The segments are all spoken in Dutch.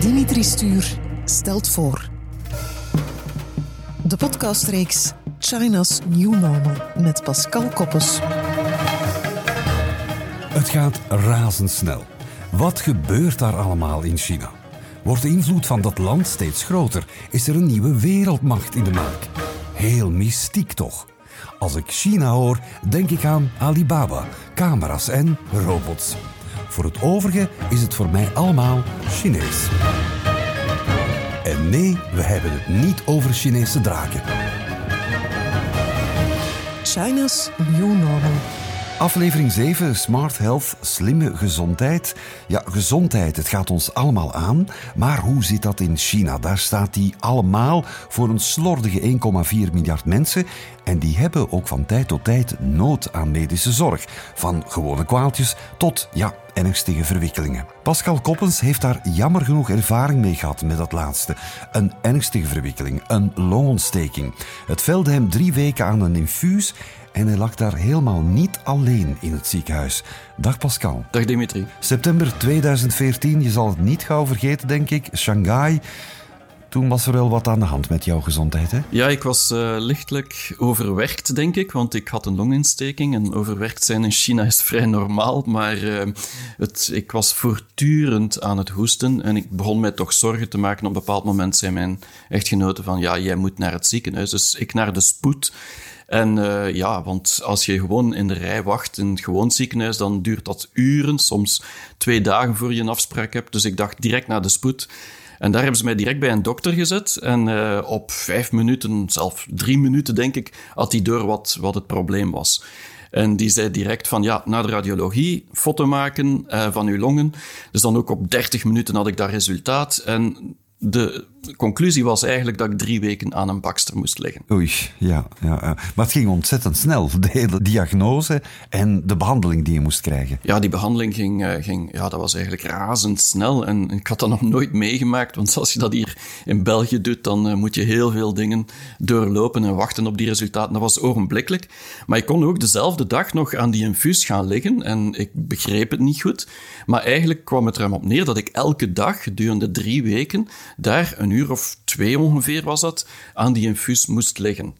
Dimitri Stuur stelt voor. De podcastreeks China's New Normal met Pascal Koppes. Het gaat razendsnel. Wat gebeurt daar allemaal in China? Wordt de invloed van dat land steeds groter? Is er een nieuwe wereldmacht in de maak? Heel mystiek toch? Als ik China hoor, denk ik aan Alibaba, camera's en robots. Voor het overige is het voor mij allemaal Chinees. En nee, we hebben het niet over Chinese draken. China's New Normal. Aflevering 7, Smart Health, slimme gezondheid. Ja, gezondheid, het gaat ons allemaal aan. Maar hoe zit dat in China? Daar staat die allemaal voor een slordige 1,4 miljard mensen. En die hebben ook van tijd tot tijd nood aan medische zorg. Van gewone kwaaltjes tot, ja, ernstige verwikkelingen. Pascal Koppens heeft daar jammer genoeg ervaring mee gehad met dat laatste. Een ernstige verwikkeling, een longontsteking. Het velde hem drie weken aan een infuus en hij lag daar helemaal niet alleen in het ziekenhuis. Dag Pascal. Dag Dimitri. September 2014, je zal het niet gauw vergeten, denk ik. Shanghai. Toen was er wel wat aan de hand met jouw gezondheid, hè? Ja, ik was uh, lichtelijk overwerkt, denk ik, want ik had een longontsteking. En overwerkt zijn in China is vrij normaal, maar uh, het, ik was voortdurend aan het hoesten. En ik begon mij toch zorgen te maken. Op een bepaald moment zei mijn echtgenote van, ja, jij moet naar het ziekenhuis. Dus ik naar de spoed. En uh, ja, want als je gewoon in de rij wacht in het gewoon ziekenhuis, dan duurt dat uren, soms twee dagen voor je een afspraak hebt. Dus ik dacht direct naar de spoed. En daar hebben ze mij direct bij een dokter gezet. En uh, op vijf minuten, zelfs drie minuten denk ik, had hij door wat, wat het probleem was. En die zei direct van ja, na de radiologie, foto maken uh, van uw longen. Dus dan ook op 30 minuten had ik dat resultaat. En de conclusie was eigenlijk dat ik drie weken aan een bakster moest liggen. Oei, ja, ja, ja. Maar het ging ontzettend snel, de hele diagnose en de behandeling die je moest krijgen. Ja, die behandeling ging, uh, ging ja, dat was eigenlijk razendsnel. En ik had dat nog nooit meegemaakt, want als je dat hier in België doet, dan uh, moet je heel veel dingen doorlopen en wachten op die resultaten. Dat was ogenblikkelijk. Maar ik kon ook dezelfde dag nog aan die infuus gaan liggen en ik begreep het niet goed. Maar eigenlijk kwam het er op neer dat ik elke dag gedurende drie weken daar een uur of twee ongeveer was dat, aan die infuus moest liggen.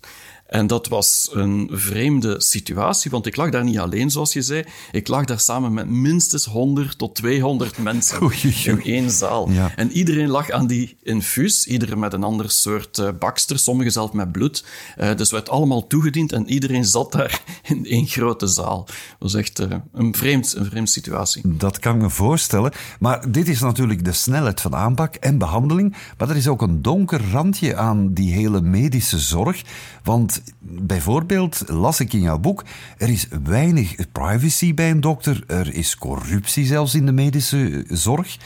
En dat was een vreemde situatie, want ik lag daar niet alleen, zoals je zei. Ik lag daar samen met minstens 100 tot 200 mensen in één zaal. Ja. En iedereen lag aan die infuus, iedereen met een ander soort uh, bakster, sommigen zelf met bloed. Uh, dus werd allemaal toegediend en iedereen zat daar in één grote zaal. Dat was echt uh, een, vreemd, een vreemde situatie. Dat kan ik me voorstellen. Maar dit is natuurlijk de snelheid van aanpak en behandeling. Maar er is ook een donker randje aan die hele medische zorg. Want bijvoorbeeld, las ik in jouw boek, er is weinig privacy bij een dokter, er is corruptie zelfs in de medische zorg.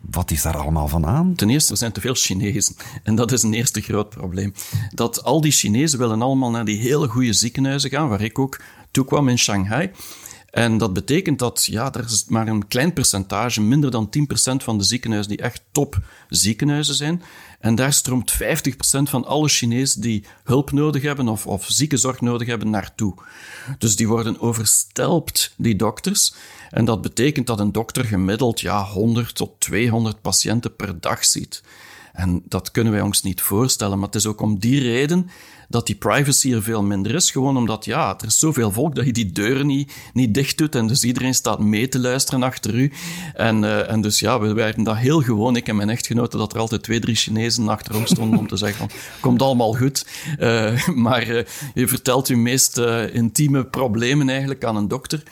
Wat is daar allemaal van aan? Ten eerste, er zijn te veel Chinezen. En dat is een eerste groot probleem. Dat al die Chinezen willen allemaal naar die hele goede ziekenhuizen gaan, waar ik ook toe kwam in Shanghai. En dat betekent dat ja, er is maar een klein percentage, minder dan 10% van de ziekenhuizen, die echt top ziekenhuizen zijn. En daar stroomt 50% van alle Chinezen die hulp nodig hebben of, of ziekenzorg nodig hebben naartoe. Dus die worden overstelpt, die dokters. En dat betekent dat een dokter gemiddeld ja, 100 tot 200 patiënten per dag ziet. En dat kunnen wij ons niet voorstellen, maar het is ook om die reden dat die privacy er veel minder is. Gewoon omdat, ja, er is zoveel volk dat je die deuren niet, niet dicht doet en dus iedereen staat mee te luisteren achter u. En, uh, en dus ja, we werden dat heel gewoon, ik en mijn echtgenote, dat er altijd twee, drie Chinezen achterom stonden om te zeggen van, komt allemaal goed. Uh, maar uh, je vertelt je meest intieme problemen eigenlijk aan een dokter.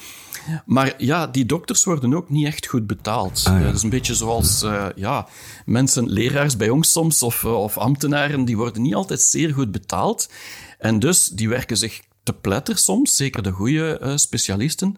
Maar ja, die dokters worden ook niet echt goed betaald. Ah, ja. Dat is een beetje zoals uh, ja, mensen, leraars bij ons soms, of, uh, of ambtenaren, die worden niet altijd zeer goed betaald. En dus, die werken zich te pletter soms, zeker de goede uh, specialisten.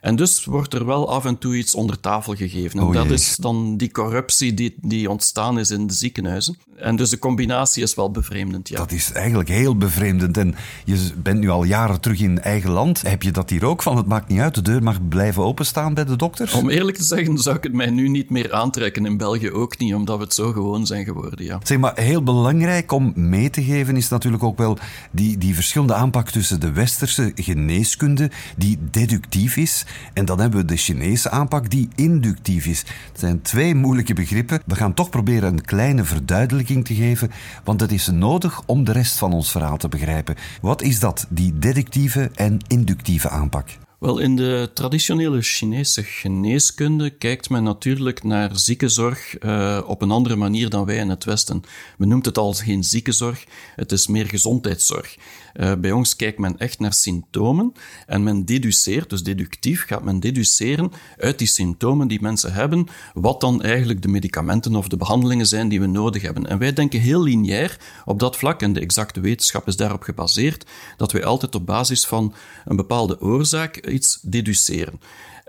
En dus wordt er wel af en toe iets onder tafel gegeven. En oh, dat is dan die corruptie die, die ontstaan is in de ziekenhuizen. En dus de combinatie is wel bevreemdend, ja. Dat is eigenlijk heel bevreemdend. En je bent nu al jaren terug in eigen land. Heb je dat hier ook van? Het maakt niet uit, de deur mag blijven openstaan bij de dokters? Om eerlijk te zeggen zou ik het mij nu niet meer aantrekken. In België ook niet, omdat we het zo gewoon zijn geworden, ja. Zeg maar, heel belangrijk om mee te geven is natuurlijk ook wel die, die verschillende aanpak tussen de westerse geneeskunde, die deductief is, en dan hebben we de Chinese aanpak, die inductief is. Het zijn twee moeilijke begrippen. We gaan toch proberen een kleine verduidelijking te geven, want het is nodig om de rest van ons verhaal te begrijpen. Wat is dat, die deductieve en inductieve aanpak? Wel, in de traditionele Chinese geneeskunde kijkt men natuurlijk naar ziekenzorg uh, op een andere manier dan wij in het Westen. Men noemt het al geen ziekenzorg, het is meer gezondheidszorg. Uh, bij ons kijkt men echt naar symptomen en men deduceert, dus deductief gaat men deduceren uit die symptomen die mensen hebben, wat dan eigenlijk de medicamenten of de behandelingen zijn die we nodig hebben. En wij denken heel lineair op dat vlak, en de exacte wetenschap is daarop gebaseerd, dat wij altijd op basis van een bepaalde oorzaak iets deduceren.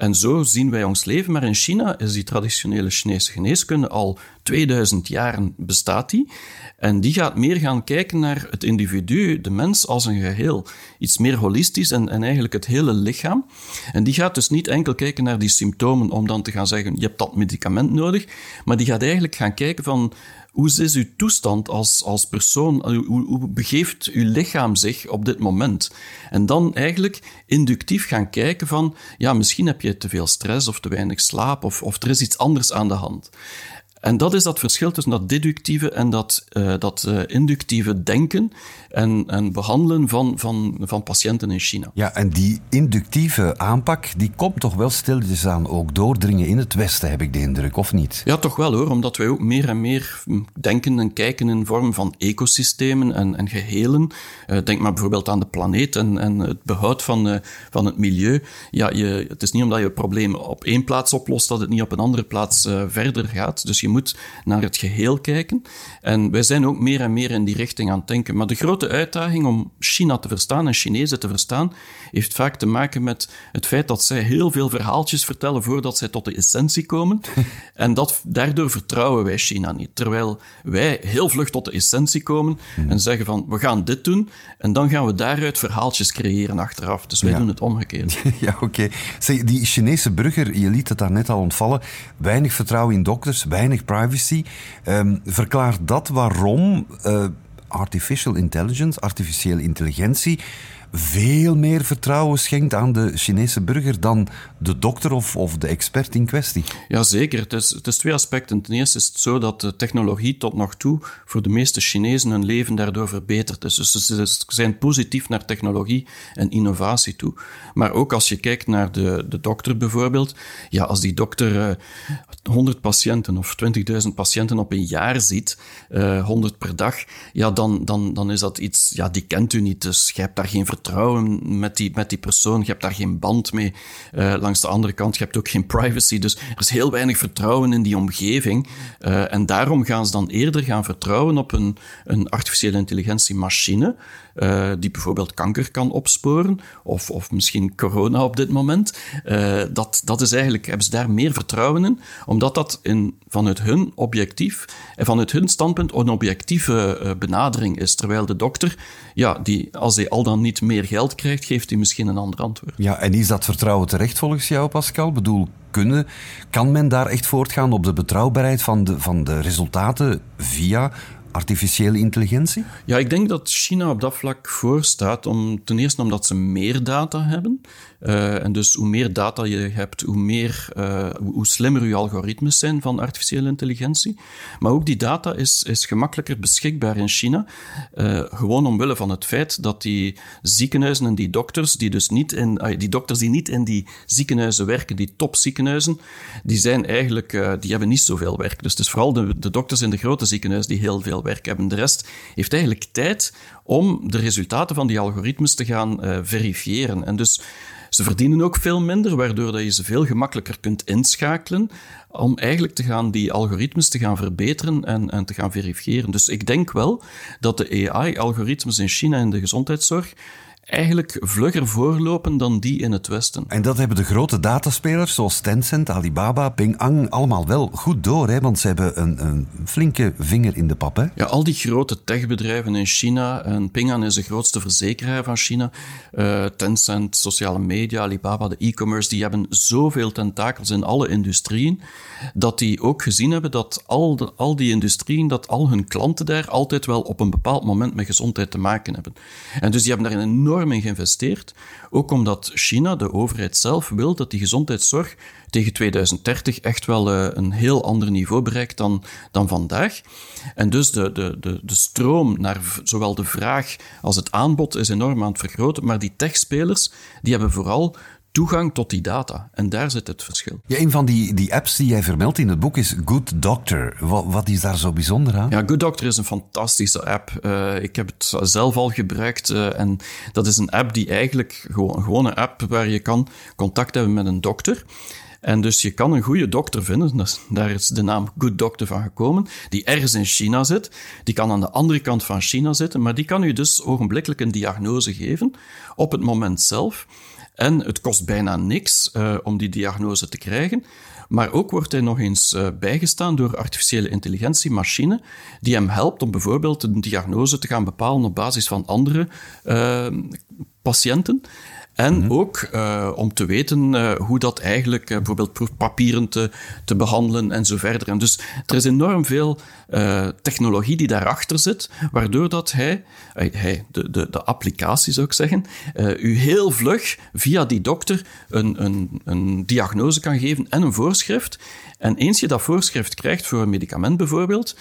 En zo zien wij ons leven. Maar in China is die traditionele Chinese geneeskunde al 2000 jaar bestaat die. En die gaat meer gaan kijken naar het individu, de mens als een geheel. Iets meer holistisch en, en eigenlijk het hele lichaam. En die gaat dus niet enkel kijken naar die symptomen om dan te gaan zeggen, je hebt dat medicament nodig. Maar die gaat eigenlijk gaan kijken van, hoe is uw toestand als, als persoon? Hoe, begeeft uw lichaam zich op dit moment? En dan eigenlijk inductief gaan kijken van, ja, misschien heb je te veel stress of te weinig slaap of, of er is iets anders aan de hand. En dat is dat verschil tussen dat deductieve en dat, uh, dat uh, inductieve denken en, en behandelen van, van, van patiënten in China. Ja, en die inductieve aanpak, die komt toch wel stilletjes aan ook doordringen in het Westen, heb ik de indruk, of niet? Ja, toch wel hoor, omdat wij ook meer en meer denken en kijken in vorm van ecosystemen en, en gehelen. Uh, denk maar bijvoorbeeld aan de planeet en, en het behoud van, van het milieu. Ja, je, het is niet omdat je een probleem op één plaats oplost dat het niet op een andere plaats verder gaat. Dus je moet naar het geheel kijken. En wij zijn ook meer en meer in die richting aan het denken. Maar de grote uitdaging om China te verstaan en Chinezen te verstaan, heeft vaak te maken met het feit dat zij heel veel verhaaltjes vertellen voordat zij tot de essentie komen. en dat, daardoor vertrouwen wij China niet. Terwijl wij heel vlug tot de essentie komen en zeggen van, we gaan dit doen. En dan gaan we daaruit verhaaltjes creëren achteraf. Dus wij doen het omgekeerd. ja, oké. Okay. Die Chinese burger, je liet het daar net al ontvallen, weinig vertrouwen in dokters, weinig privacy. Um, verklaart dat waarom uh, artificial intelligence, artificiële intelligentie, veel meer vertrouwen schenkt aan de Chinese burger dan de dokter of, of de expert in kwestie. Jazeker, het is, het is twee aspecten. Ten eerste is het zo dat de technologie tot nog toe voor de meeste Chinezen hun leven daardoor verbeterd is. Dus ze zijn positief naar technologie en innovatie toe. Maar ook als je kijkt naar de, de dokter bijvoorbeeld, ja, als die dokter uh, eh, 100 patiënten of 20.000 patiënten op een jaar ziet, uh, eh, 100 per dag, ja, dan, dan, dan is dat iets, ja, die kent u niet, dus je daar geen vertrouwen vertrouwen met die, met die persoon. Je hebt daar geen band mee. Uh, langs de andere kant, je hebt ook geen privacy. Dus er is heel weinig vertrouwen in die omgeving. Uh, en daarom gaan ze dan eerder gaan vertrouwen op een, een artificiële intelligentie machine uh, die bijvoorbeeld kanker kan opsporen, of, of misschien corona op dit moment. Uh, dat, dat is eigenlijk, hebben ze daar meer vertrouwen in, omdat dat in, vanuit hun objectief en vanuit hun standpunt een objectieve benadering is. Terwijl de dokter, ja, die, als hij al dan niet meer geld krijgt, geeft hij misschien een ander antwoord. Ja, en is dat vertrouwen terecht volgens jou, Pascal? Bedoel, kunnen, kan men daar echt voortgaan op de betrouwbaarheid van de, van de resultaten via artificiële intelligentie? Ja, ik denk dat China op dat vlak voorstaat. Om, ten eerste omdat ze meer data hebben. Uh, en dus hoe meer data je hebt, hoe, meer, uh, hoe slimmer je algoritmes zijn van artificiële intelligentie. Maar ook die data is, is gemakkelijker beschikbaar in China. Uh, gewoon omwille van het feit dat die ziekenhuizen en die dokters, die dus niet in, die dokters die niet in die ziekenhuizen werken, die topziekenhuizen, die zijn eigenlijk, die hebben niet zoveel werk. Dus het is vooral de, de dokters in de grote ziekenhuizen die heel veel werk hebben. De rest heeft eigenlijk tijd om de resultaten van die algoritmes te gaan verifiëren. En dus ze verdienen ook veel minder, waardoor dat je ze veel gemakkelijker kunt inschakelen om eigenlijk te gaan die algoritmes te gaan verbeteren en, en te gaan verifiëren. Dus ik denk wel dat de AI-algoritmes in China in de gezondheidszorg eigenlijk vlugger voorlopen dan die in het Westen. En dat hebben de grote dataspelers zoals Tencent, Alibaba, Ping An allemaal wel goed door, hè? want ze hebben een, een flinke vinger in de pap. Hè? Ja, al die grote techbedrijven in China, en Ping An is de grootste verzekeraar van China, uh, Tencent, sociale media, Alibaba, de e-commerce, die hebben zoveel tentakels in alle industrieën, dat die ook gezien hebben dat al, de, al die industrieën, dat al hun klanten daar altijd wel op een bepaald moment met gezondheid te maken hebben. En dus die hebben daar een enorm in geïnvesteerd. Ook omdat China, de overheid zelf, wil dat die gezondheidszorg tegen 2030 echt wel uh, een heel ander niveau bereikt dan, dan vandaag. En dus de, de, de, de stroom naar zowel de vraag als het aanbod is enorm aan het vergroten. Maar die techspelers die hebben vooral toegang tot die data. En daar zit het verschil. Ja, een van die, die apps die jij vermeldt in het boek is Good Doctor. Wat, wat is daar zo bijzonder aan? Ja, Good Doctor is een fantastische app. Uh, ik heb het zelf al gebruikt. Uh, en dat is een app die eigenlijk gewoon, een app waar je kan contact hebben met een dokter. En dus je kan een goede dokter vinden, dus daar is de naam Good Doctor van gekomen, die ergens in China zit. Die kan aan de andere kant van China zitten, maar die kan u dus ogenblikkelijk een diagnose geven op het moment zelf. En het kost bijna niks uh, om die diagnose te krijgen. Maar ook wordt hij nog eens uh, bijgestaan door artificiële intelligentie, machine, die hem helpt om bijvoorbeeld een diagnose te gaan bepalen op basis van andere uh, patiënten. En mhm. ook uh, om te weten uh, hoe dat eigenlijk, uh, bijvoorbeeld proefpapieren te, te behandelen en zo verder. En dus er is enorm veel technologie die daarachter zit, waardoor dat hij, hij de, de, de applicatie zou ik zeggen, u heel vlug via die dokter een, een, een diagnose kan geven en een voorschrift. En eens je dat voorschrift krijgt voor een medicament bijvoorbeeld,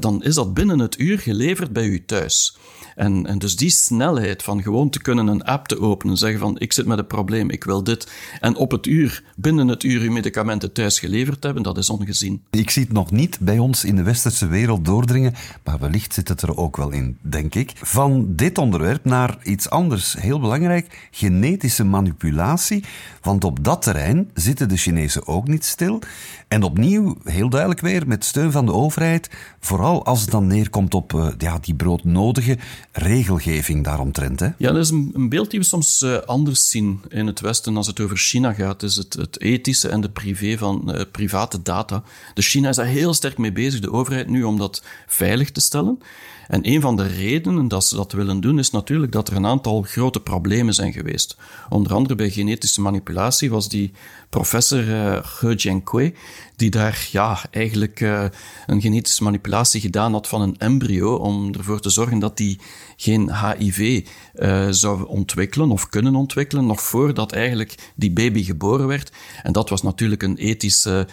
dan is dat binnen het uur geleverd bij u thuis. En, en dus die snelheid van gewoon te kunnen een app te openen, zeggen van ik zit met een probleem, ik wil dit, en op het uur, binnen het uur, uw medicamenten thuis geleverd hebben, dat is ongezien. Ik zie het nog niet bij ons in de westerse wereld doordringen, maar wellicht zit het er ook wel in, denk ik. Van dit onderwerp naar iets anders, heel belangrijk, genetische manipulatie. Want op dat terrein zitten de Chinezen ook niet stil. En opnieuw, heel duidelijk weer, met steun van de overheid, vooral als het dan neerkomt op uh, ja, die broodnodige regelgeving daaromtrent. Hè? Ja, dat is een, beeld die we soms uh, anders zien in het Westen als het over China gaat. is het, het ethische en de privé van uh, private data. De China is daar heel sterk mee bezig, de overheid nu, om dat veilig te stellen. En een van de redenen dat ze dat willen doen, is natuurlijk dat er een aantal grote problemen zijn geweest. Onder andere bij genetische manipulatie was die professor uh, He Jiankui, die daar ja, eigenlijk uh, een genetische manipulatie gedaan had van een embryo om ervoor te zorgen dat die geen HIV uh, zou ontwikkelen of kunnen ontwikkelen, nog voordat eigenlijk die baby geboren werd. En dat was natuurlijk een ethische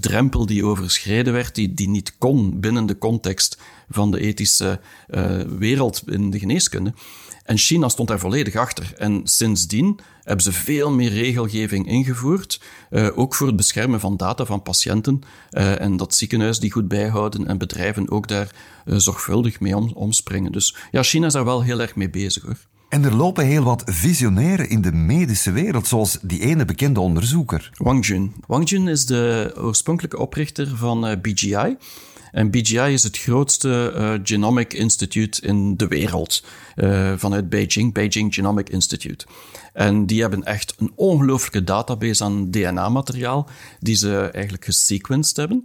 drempel die overschreden werd, die, die niet kon binnen de context van de ethische uh, wereld in de geneeskunde. En China stond daar volledig achter. En sindsdien hebben ze veel meer regelgeving ingevoerd, uh, ook voor het beschermen van data van patiënten. Uh, en dat ziekenhuis die goed bijhouden en bedrijven ook daar zorgvuldig mee om, omspringen. Dus ja, China is daar wel heel erg mee bezig hoor. En er lopen heel wat visionairen in de medische wereld, zoals die ene bekende onderzoeker. Wang Jun. Wang Jun is de oorspronkelijke oprichter van BGI. En BGI is het grootste uh, Genomic Institute in de wereld uh, vanuit Beijing, Beijing Genomic Institute. En die hebben echt een ongelooflijke database aan DNA-materiaal die ze eigenlijk gesequenced hebben.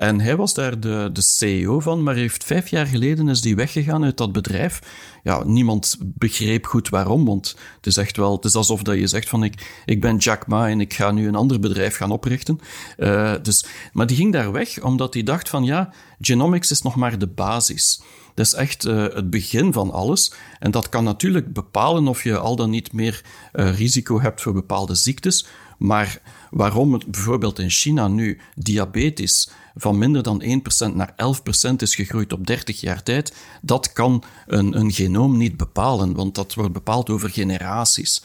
En hij was daar de, de CEO van, maar heeft vijf jaar geleden is die weggegaan uit dat bedrijf. Ja, niemand begreep goed waarom, want het is echt wel, het is alsof dat je zegt van ik, ik ben Jack Ma en ik ga nu een ander bedrijf gaan oprichten. Uh, dus, maar die ging daar weg omdat hij dacht van ja, genomics is nog maar de basis. Dat is echt uh, het begin van alles. En dat kan natuurlijk bepalen of je al dan niet meer uh, risico hebt voor bepaalde ziektes. Maar waarom het bijvoorbeeld in China nu diabetes van minder dan 1% naar 11% is gegroeid op 30 jaar tijd, dat kan een, een genoom niet bepalen, want dat wordt bepaald over generaties.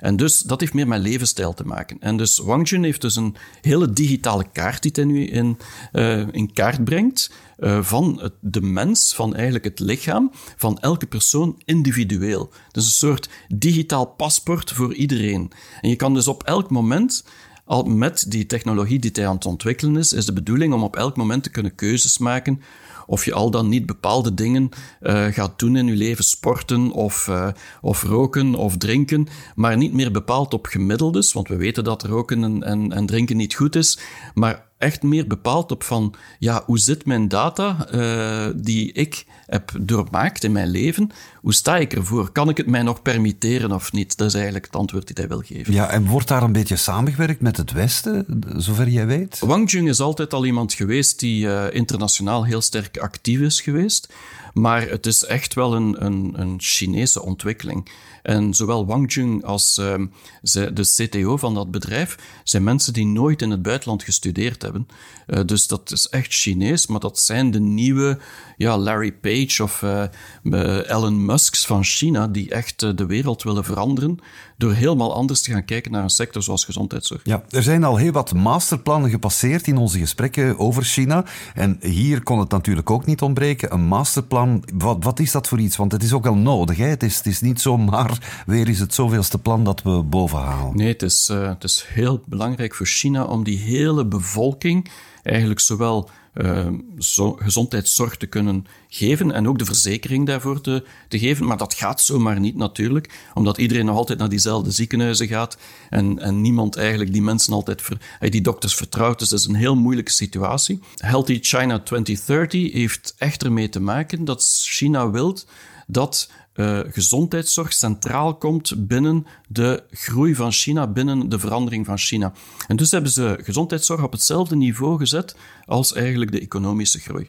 En dus dat heeft meer met levensstijl te maken. En dus Wang Jun heeft dus een hele digitale kaart die hij nu in, uh, kaart brengt. Uh, van het, de mens, van eigenlijk het lichaam, van elke persoon individueel. Dus een soort digitaal paspoort voor iedereen. En je kan dus op elk moment al met die technologie die hij aan het ontwikkelen is, is de bedoeling om op elk moment te kunnen keuzes maken of je al dan niet bepaalde dingen uh, gaat doen in je leven, sporten of, uh, of roken of drinken, maar niet meer bepaald op gemiddeldes, want we weten dat roken en, en, en drinken niet goed is, maar echt meer bepaald op van, ja, hoe zit mijn data uh, die ik heb doormaakt in mijn leven? Hoe sta ik ervoor? Kan ik het mij nog permitteren of niet? Dat is eigenlijk het antwoord die hij wil geven. Ja, en wordt daar een beetje samengewerkt met het Westen, zover jij weet? Wang Jung is altijd al iemand geweest die uh, internationaal heel sterk actief is geweest. Maar het is echt wel een, een, een Chinese ontwikkeling. En zowel Wang Jung als uh, de CTO van dat bedrijf zijn mensen die nooit in het buitenland gestudeerd hebben. Uh, dus dat is echt Chinees, maar dat zijn de nieuwe ja, Larry Page of uh, Elon Musk's van China, die echt de wereld willen veranderen door helemaal anders te gaan kijken naar een sector zoals gezondheidszorg. Ja, er zijn al heel wat masterplannen gepasseerd in onze gesprekken over China. En hier kon het natuurlijk ook niet ontbreken. Een masterplan, wat, wat is dat voor iets? Want het is ook wel nodig. Hè? Het, is, het is niet zomaar weer is het zoveelste plan dat we bovenhalen. Nee, is, uh, het is heel belangrijk voor China om die hele bevolking eigenlijk zowel zo, gezondheidszorg te kunnen geven en ook de verzekering daarvoor te, te geven. Maar dat gaat zomaar niet natuurlijk, omdat iedereen nog altijd naar diezelfde ziekenhuizen gaat en, en niemand eigenlijk die mensen altijd, ver, die dokters vertrouwt. Dus dat is een heel moeilijke situatie. Healthy China 2030 heeft echt ermee te maken dat China wil dat uh, gezondheidszorg centraal komt binnen de groei van China, binnen de verandering van China. En dus hebben ze gezondheidszorg op hetzelfde niveau gezet als eigenlijk de economische groei.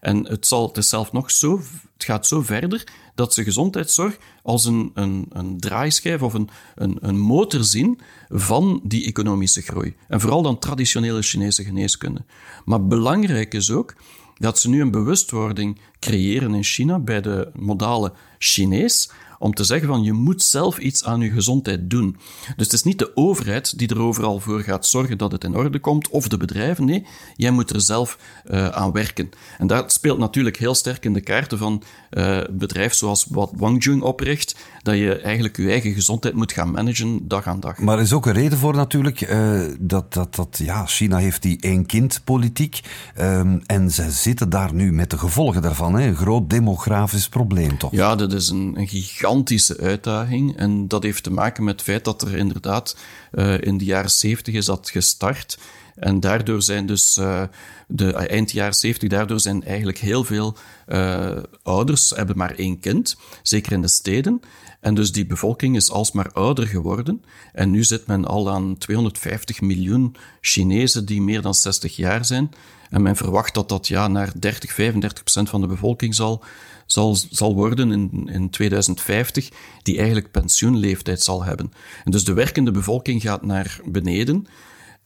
En het, zal, het nog zo, het gaat zo verder dat ze gezondheidszorg als een, een, een draaischijf of een, een, een motor zien van die economische groei. En vooral dan traditionele Chinese geneeskunde. Maar belangrijk is ook dat ze nu een bewustwording creëren in China bij de modale Chinees om te zeggen van je moet zelf iets aan je gezondheid doen. Dus het is niet de overheid die er overal voor gaat zorgen dat het in orde komt, of de bedrijven. Nee, jij moet er zelf uh, aan werken. En dat speelt natuurlijk heel sterk in de kaarten van uh, bedrijf zoals wat Wangjung opricht, dat je eigenlijk je eigen gezondheid moet gaan managen dag aan dag. Maar er is ook een reden voor natuurlijk, uh, dat, dat, dat ja, China heeft die één-kind-politiek um, en ze zitten daar nu met de gevolgen daarvan. Hè? Een groot demografisch probleem toch? Ja, dat is een, een gigantische uitdaging en dat heeft te maken met het feit dat er inderdaad uh, in de jaren zeventig is dat gestart en daardoor zijn dus uh, de eind jaren 70, daardoor zijn eigenlijk heel veel ouders hebben maar één kind, zeker in de steden. En dus die bevolking is alsmaar ouder geworden. En nu zit men al aan 250 miljoen Chinezen die meer dan 60 jaar zijn. En men verwacht dat dat ja, naar 30, 35 procent van de bevolking zal, zal, zal worden in, in 2050, die eigenlijk pensioenleeftijd zal hebben. En dus de werkende bevolking gaat naar beneden.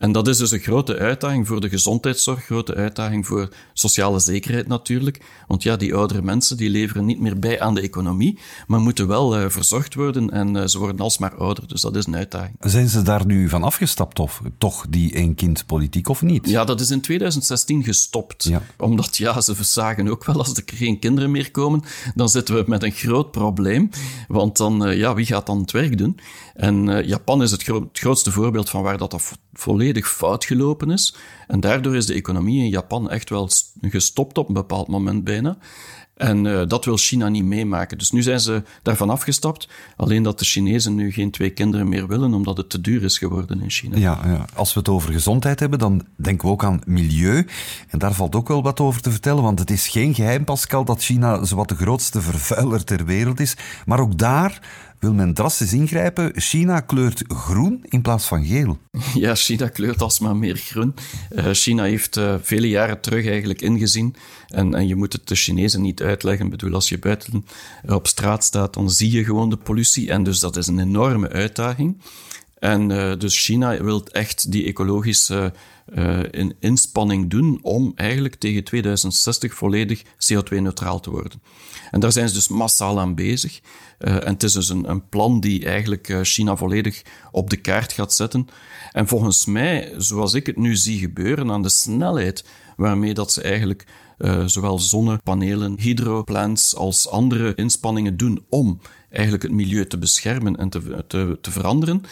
En dat is dus een grote uitdaging voor de gezondheidszorg, grote uitdaging voor sociale zekerheid natuurlijk. Want ja, die oudere mensen die leveren niet meer bij aan de economie, maar moeten wel uh, verzorgd worden en uh, ze worden alsmaar ouder. Dus dat is een uitdaging. Zijn ze daar nu van afgestapt of toch die één-kind-politiek of niet? Ja, dat is in 2016 gestopt. Ja. Omdat ja, ze zagen ook wel als er geen kinderen meer komen, dan zitten we met een groot probleem. Want dan, uh, ja, wie gaat dan het werk doen? En Japan is het, gro het grootste voorbeeld van waar dat, dat volledig volledig fout gelopen is. En daardoor is de economie in Japan echt wel gestopt op een bepaald moment bijna. En uh, dat wil China niet meemaken. Dus nu zijn ze daarvan afgestapt. Alleen dat de Chinezen nu geen twee kinderen meer willen, omdat het te duur is geworden in China. Ja, ja. als we het over gezondheid hebben, dan denken we ook aan milieu. En daar valt ook wel wat over te vertellen, want het is geen geheim, Pascal, dat China zowat de grootste vervuiler ter wereld is. Maar ook daar wil men drastisch ingrijpen. China kleurt groen in plaats van geel. Ja, China kleurt alsmaar meer groen. Uh, China heeft uh, vele jaren terug eigenlijk ingezien. En, en je moet het de Chinezen niet uitleggen. Ik bedoel, als je buiten op straat staat, dan zie je gewoon de pollutie. En dus dat is een enorme uitdaging. En uh, dus China wil echt die ecologische in inspanning doen om eigenlijk tegen 2060 volledig CO2-neutraal te worden. En daar zijn ze dus massaal aan bezig. Uh, en het is dus een, een plan die eigenlijk China volledig op de kaart gaat zetten. En volgens mij, zoals ik het nu zie gebeuren, aan de snelheid waarmee dat ze eigenlijk uh, zowel zonnepanelen, hydroplants als andere inspanningen doen om eigenlijk het milieu te beschermen en te, te veranderen,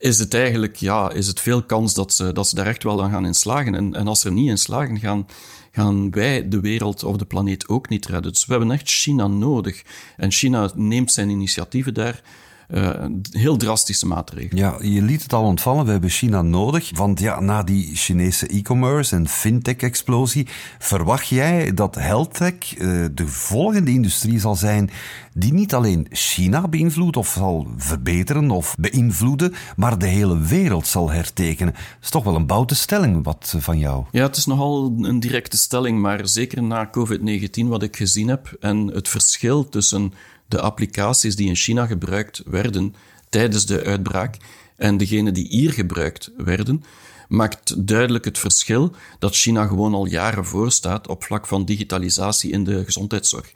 is het eigenlijk, ja, is het veel kans dat ze, dat ze daar echt wel aan gaan in slagen. En, en als ze er niet in slagen, gaan, gaan wij de wereld of de planeet ook niet redden. Dus we hebben echt China nodig. En China neemt zijn initiatieven daar heel drastische maatregelen. Ja, je liet het al ontvallen, we hebben China nodig. Want ja, na die Chinese e-commerce en fintech-explosie, verwacht jij dat healthtech uh, de volgende industrie zal zijn die niet alleen China beïnvloedt of zal verbeteren of beïnvloeden, maar de hele wereld zal hertekenen? Dat is toch wel een boute stelling wat van jou. Ja, het is nogal een directe stelling, maar zeker na COVID-19 wat ik gezien heb en het verschil tussen de applicaties die in China gebruikt werden tijdens de uitbraak en degene die hier gebruikt werden, maakt duidelijk het verschil dat China gewoon al jaren voor staat op vlak van digitalisatie in de gezondheidszorg.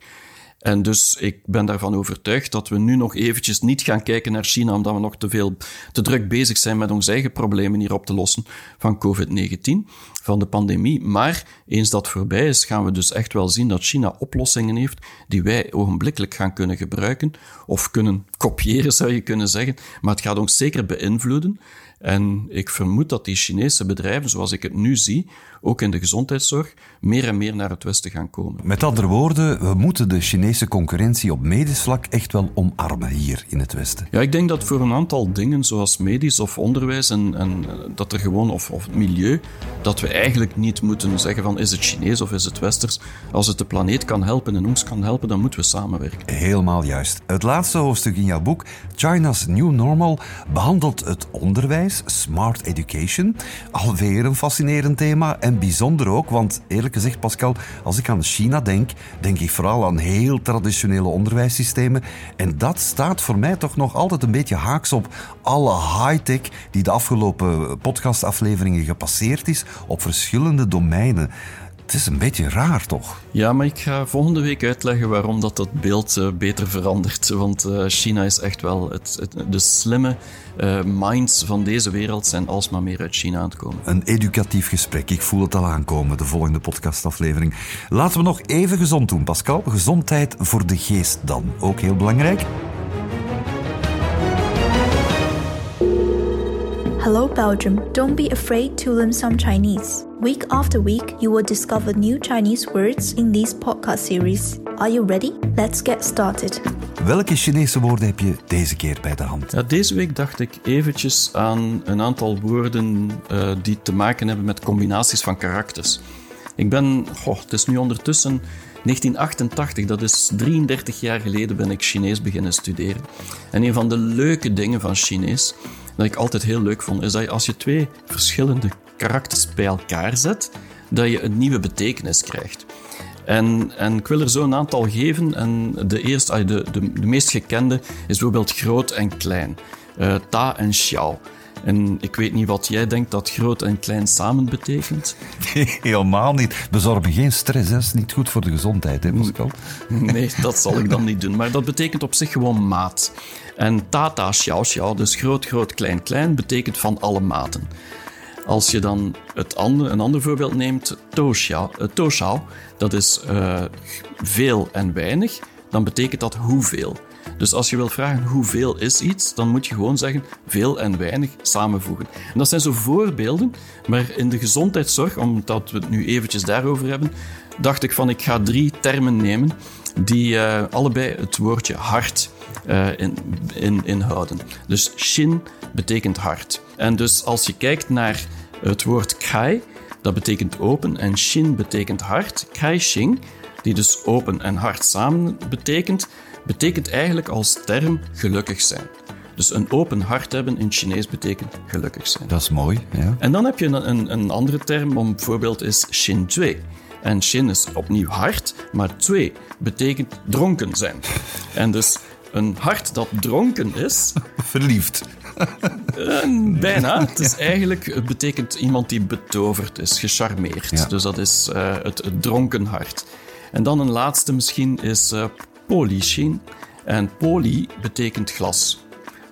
En dus ik ben daarvan overtuigd dat we nu nog eventjes niet gaan kijken naar China, omdat we nog te veel, te druk bezig zijn met onze eigen problemen hier op te lossen van COVID-19, van de pandemie. Maar eens dat voorbij is, gaan we dus echt wel zien dat China oplossingen heeft die wij ogenblikkelijk gaan kunnen gebruiken, of kunnen kopiëren zou je kunnen zeggen. Maar het gaat ons zeker beïnvloeden. En ik vermoed dat die Chinese bedrijven, zoals ik het nu zie, ook in de gezondheidszorg, meer en meer naar het Westen gaan komen. Met andere woorden, we moeten de Chinese concurrentie op medisch vlak echt wel omarmen hier in het Westen. Ja, ik denk dat voor een aantal dingen, zoals medisch of onderwijs en, en dat er gewoon, of, of milieu, dat we eigenlijk niet moeten zeggen van is het Chinees of is het Westers. Als het de planeet kan helpen en ons kan helpen, dan moeten we samenwerken. Helemaal juist. Het laatste hoofdstuk in jouw boek, China's New Normal, behandelt het onderwijs, smart education. Alweer een fascinerend thema en bijzonder ook, want eerlijk gezegd, Pascal, als ik aan China denk, denk ik vooral aan heel traditionele onderwijssystemen. En dat staat voor mij toch nog altijd een beetje haaks op alle high-tech die de afgelopen podcastafleveringen gepasseerd is op verschillende domeinen. Het is een beetje raar, toch? Ja, maar ik ga volgende week uitleggen waarom dat, dat beeld uh, beter verandert. Want uh, China is echt wel... Het, het, de slimme uh, minds van deze wereld zijn alsmaar meer uit China aan het komen. Een educatief gesprek. Ik voel het al aankomen, de volgende podcastaflevering. Laten we nog even gezond doen, Pascal. Gezondheid voor de geest dan. Ook heel belangrijk. Hello, Belgium. Don't be afraid to learn some Chinese. Week after week, you will discover new Chinese words in this podcast series. Are you ready? Let's get started. Welke Chinese woorden heb je deze keer bij de hand? Ja, deze week dacht ik eventjes aan een aantal woorden uh, die te maken hebben met combinaties van karakters. Ik ben, goh, het is nu ondertussen 1988, dat is 33 jaar geleden, ben ik Chinees beginnen studeren. En een van de leuke dingen van Chinees dat ik altijd heel leuk vond, is dat je als je twee verschillende karakters bij elkaar zet, dat je een nieuwe betekenis krijgt. En, en ik wil er zo een aantal geven. En de, eerste, de, de, de meest gekende is bijvoorbeeld groot en klein. Uh, ta en xiao. En ik weet niet wat jij denkt dat groot en klein samen betekent. Nee, helemaal niet. Bezorgen geen stress, dat is niet goed voor de gezondheid, hè Pascal? Nee, dat zal ik dan niet doen. Maar dat betekent op zich gewoon maat. En tata xiao xiao, dus groot, groot, klein, klein, betekent van alle maten. Als je dan het andere, een ander voorbeeld neemt, to xiao, uh, to xiao dat is uh, veel en weinig, dan betekent dat hoeveel. Dus als je wilt vragen hoeveel is iets, dan moet je gewoon zeggen veel en weinig samenvoegen. En dat zijn zo voorbeelden, maar in de gezondheidszorg, omdat we het nu eventjes daarover hebben, dacht ik van ik ga drie termen nemen die uh, allebei het woordje hart uh, in, in, inhouden. Dus shin betekent hart. En dus als je kijkt naar het woord kai, dat betekent open, en shin betekent hart. Kai shing, die dus open en hart samen betekent, betekent eigenlijk als term gelukkig zijn. Dus een open hart hebben in Chinees betekent gelukkig zijn. Dat is mooi, ja. En dan heb je een, een, een andere term, om bijvoorbeeld is Shin Zui. En Shin is opnieuw hart, maar Zui betekent dronken zijn. En dus een hart dat dronken is. Verliefd. Uh, bijna. Het, is eigenlijk, het betekent iemand die betoverd is, gecharmeerd. Dus dat is uh, het, het, dronken hart. En dan een laatste misschien is uh. En poly betekent glas.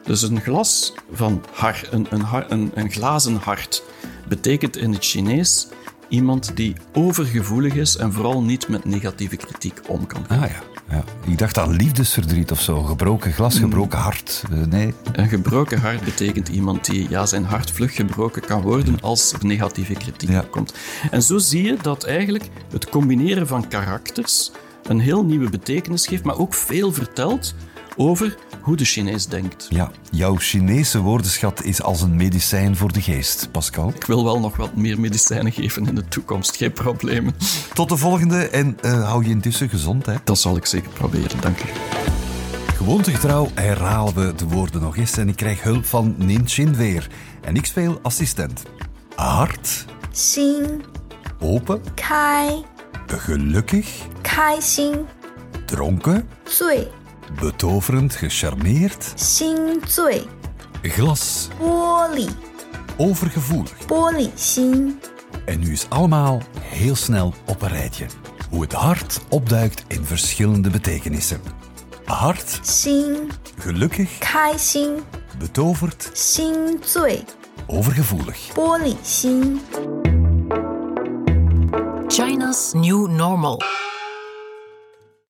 Dus een glas van har, een, een, een, een glazen hart betekent in het Chinees iemand die overgevoelig is en vooral niet met negatieve kritiek om kan gaan. Ah ja. Ja. Ik dacht aan liefdesverdriet of zo. Gebroken glas, gebroken hart. Uh, nee. Een gebroken hart betekent iemand die ja, zijn hart vlug gebroken kan worden als er negatieve kritiek ja. komt. En zo zie je dat eigenlijk het combineren van karakters een heel nieuwe betekenis geeft, maar ook veel vertelt over hoe de Chinees denkt. Ja, jouw Chinese woordenschat is als een medicijn voor de geest, Pascal. Ik wil wel nog wat meer medicijnen geven in de toekomst, geen problemen. Tot de volgende en uh, hou je intussen gezond, hè? Dat zal ik zeker proberen, dank u. Gewoontegetrouw herhalen we de woorden nog eens en ik krijg hulp van Nin Chin weer. En ik speel assistent. Hart. Xin. Open. Kai. Gelukkig. Kai xin. Dronken. Zui Betoverend, gecharmeerd. Xinzui. Glas. Poli. Overgevoelig. Poli xin. En nu is allemaal heel snel op een rijtje. Hoe het hart opduikt in verschillende betekenissen. Hart. Xin. Gelukkig. Kai xin. Betoverd. Xinzui. Overgevoelig. Poli xin. China's New Normal.